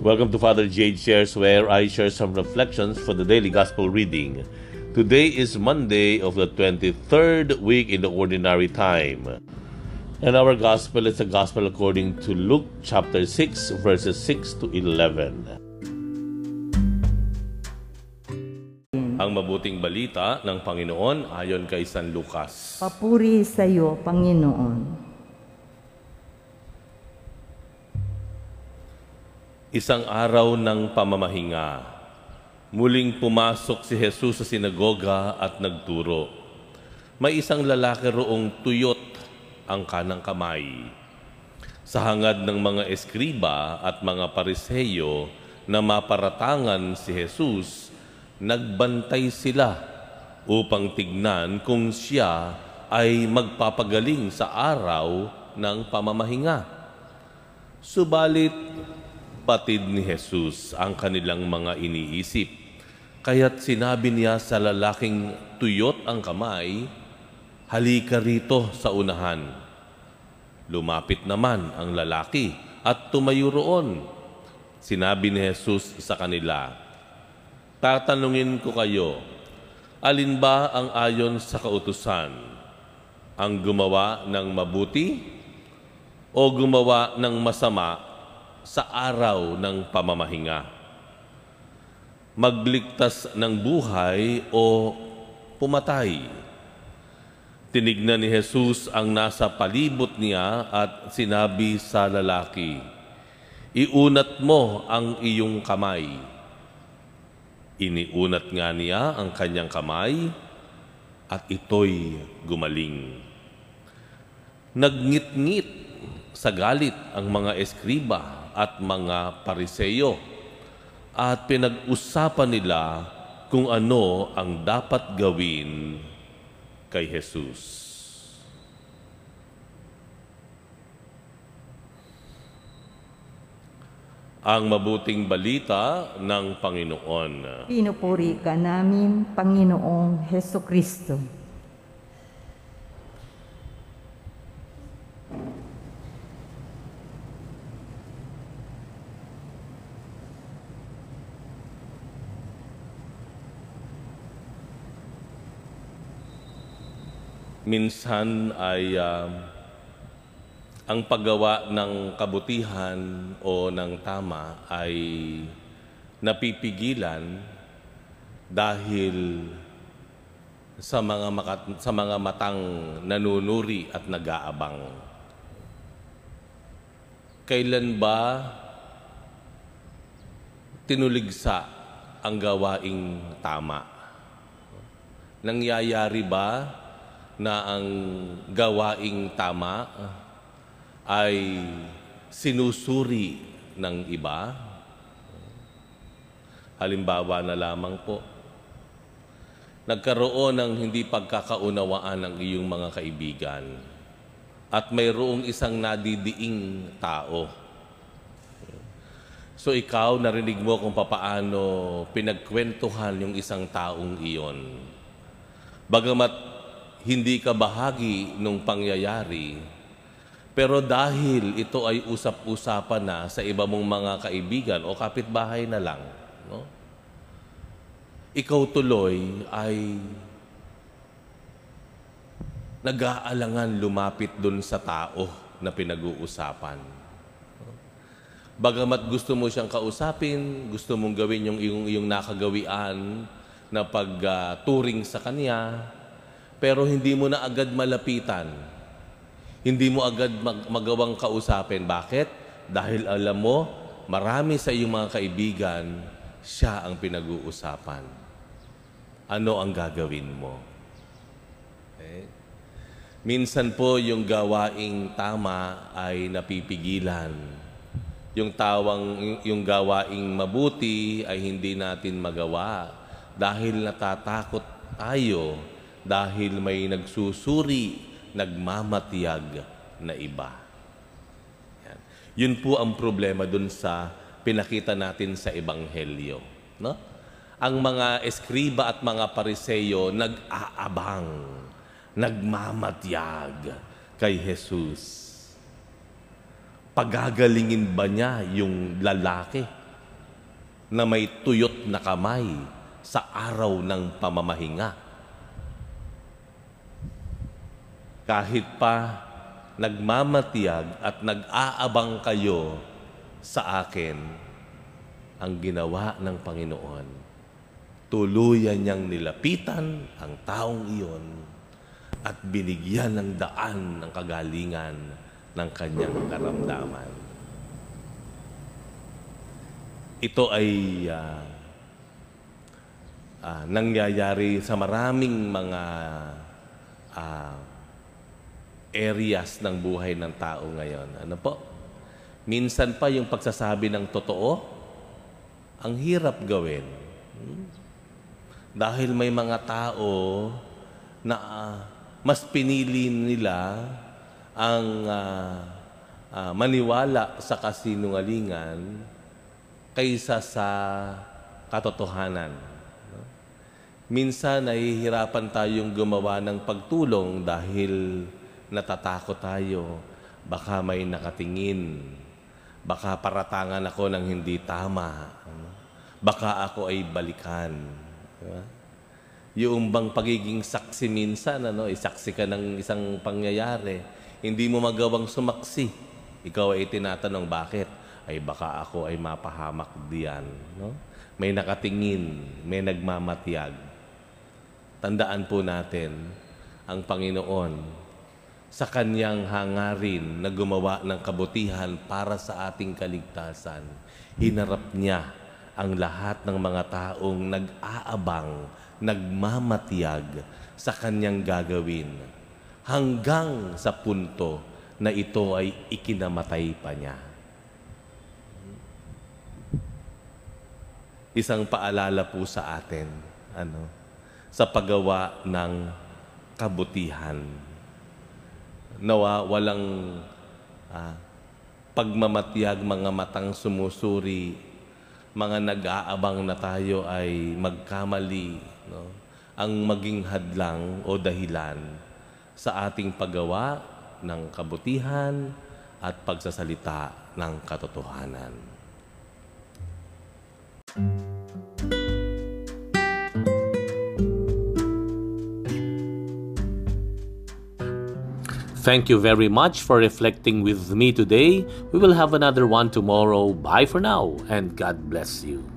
Welcome to Father Jade Shares, where I share some reflections for the daily gospel reading. Today is Monday of the 23rd week in the ordinary time. And our gospel is the gospel according to Luke chapter 6, verses 6 to 11. Ang mabuting balita ng Panginoon ayon kay San Lucas. Papuri sa iyo, Panginoon. Isang araw ng pamamahinga, muling pumasok si Jesus sa sinagoga at nagturo. May isang lalaki roong tuyot ang kanang kamay. Sa hangad ng mga eskriba at mga pariseyo na maparatangan si Jesus, nagbantay sila upang tignan kung siya ay magpapagaling sa araw ng pamamahinga. Subalit, kapatid ni Jesus ang kanilang mga iniisip. Kaya't sinabi niya sa lalaking tuyot ang kamay, halika rito sa unahan. Lumapit naman ang lalaki at tumayo roon. Sinabi ni Jesus sa kanila, Tatanungin ko kayo, alin ba ang ayon sa kautusan? Ang gumawa ng mabuti o gumawa ng masama sa araw ng pamamahinga. Magligtas ng buhay o pumatay. Tinignan ni Jesus ang nasa palibot niya at sinabi sa lalaki, Iunat mo ang iyong kamay. Iniunat nga niya ang kanyang kamay at ito'y gumaling. Nagngit-ngit sa galit ang mga eskriba at mga pariseyo at pinag-usapan nila kung ano ang dapat gawin kay Jesus. Ang mabuting balita ng Panginoon. Pinupuri ka namin, Panginoong Heso Kristo. Minsan ay uh, ang paggawa ng kabutihan o ng tama ay napipigilan dahil sa mga makat, sa mga matang nanunuri at nag-aabang. Kailan ba tinuligsa ang gawaing tama? Nangyayari ba na ang gawaing tama ay sinusuri ng iba. Halimbawa na lamang po, nagkaroon ng hindi pagkakaunawaan ng iyong mga kaibigan at mayroong isang nadidiing tao. So ikaw, narinig mo kung papaano pinagkwentuhan yung isang taong iyon. Bagamat hindi ka bahagi ng pangyayari, pero dahil ito ay usap-usapan na sa iba mong mga kaibigan o kapitbahay na lang, no? ikaw tuloy ay nag-aalangan lumapit dun sa tao na pinag-uusapan. Bagamat gusto mo siyang kausapin, gusto mong gawin yung iyong, iyong nakagawian na pag-turing uh, sa kanya, pero hindi mo na agad malapitan. Hindi mo agad mag- magawang kausapin. Bakit? Dahil alam mo, marami sa iyong mga kaibigan, siya ang pinag-uusapan. Ano ang gagawin mo? Okay? Minsan po yung gawaing tama ay napipigilan. Yung tawang yung gawaing mabuti ay hindi natin magawa dahil natatakot tayo dahil may nagsusuri, nagmamatiyag na iba. Yan. Yun po ang problema dun sa pinakita natin sa Ebanghelyo. No? Ang mga eskriba at mga pariseyo nag-aabang, nagmamatiyag kay Jesus. Pagagalingin ba niya yung lalaki na may tuyot na kamay sa araw ng pamamahinga. Kahit pa nagmamatiyag at nag-aabang kayo sa akin, ang ginawa ng Panginoon, tuluyan niyang nilapitan ang taong iyon at binigyan ng daan ng kagalingan ng kanyang karamdaman. Ito ay uh, uh, nangyayari sa maraming mga uh, areas ng buhay ng tao ngayon. Ano po? Minsan pa yung pagsasabi ng totoo, ang hirap gawin. Hmm? Dahil may mga tao na uh, mas pinili nila ang uh, uh, maniwala sa kasinungalingan kaysa sa katotohanan. Minsan nahihirapan tayong gumawa ng pagtulong dahil natatakot tayo. Baka may nakatingin. Baka paratangan ako ng hindi tama. Baka ako ay balikan. Diba? Yung bang pagiging saksi minsan, ano, isaksi ka ng isang pangyayari, hindi mo magawang sumaksi. Ikaw ay tinatanong bakit? Ay baka ako ay mapahamak diyan. No? May nakatingin, may nagmamatiyag Tandaan po natin ang Panginoon sa kanyang hangarin na gumawa ng kabutihan para sa ating kaligtasan. Hinarap niya ang lahat ng mga taong nag-aabang, nagmamatiyag sa kanyang gagawin hanggang sa punto na ito ay ikinamatay pa niya. Isang paalala po sa atin, ano, sa paggawa ng kabutihan. Nawa walang ah, pagmamatiyag mga matang sumusuri, mga nag-aabang na tayo ay magkamali. No? Ang maging hadlang o dahilan sa ating paggawa ng kabutihan at pagsasalita ng katotohanan. Thank you very much for reflecting with me today. We will have another one tomorrow. Bye for now, and God bless you.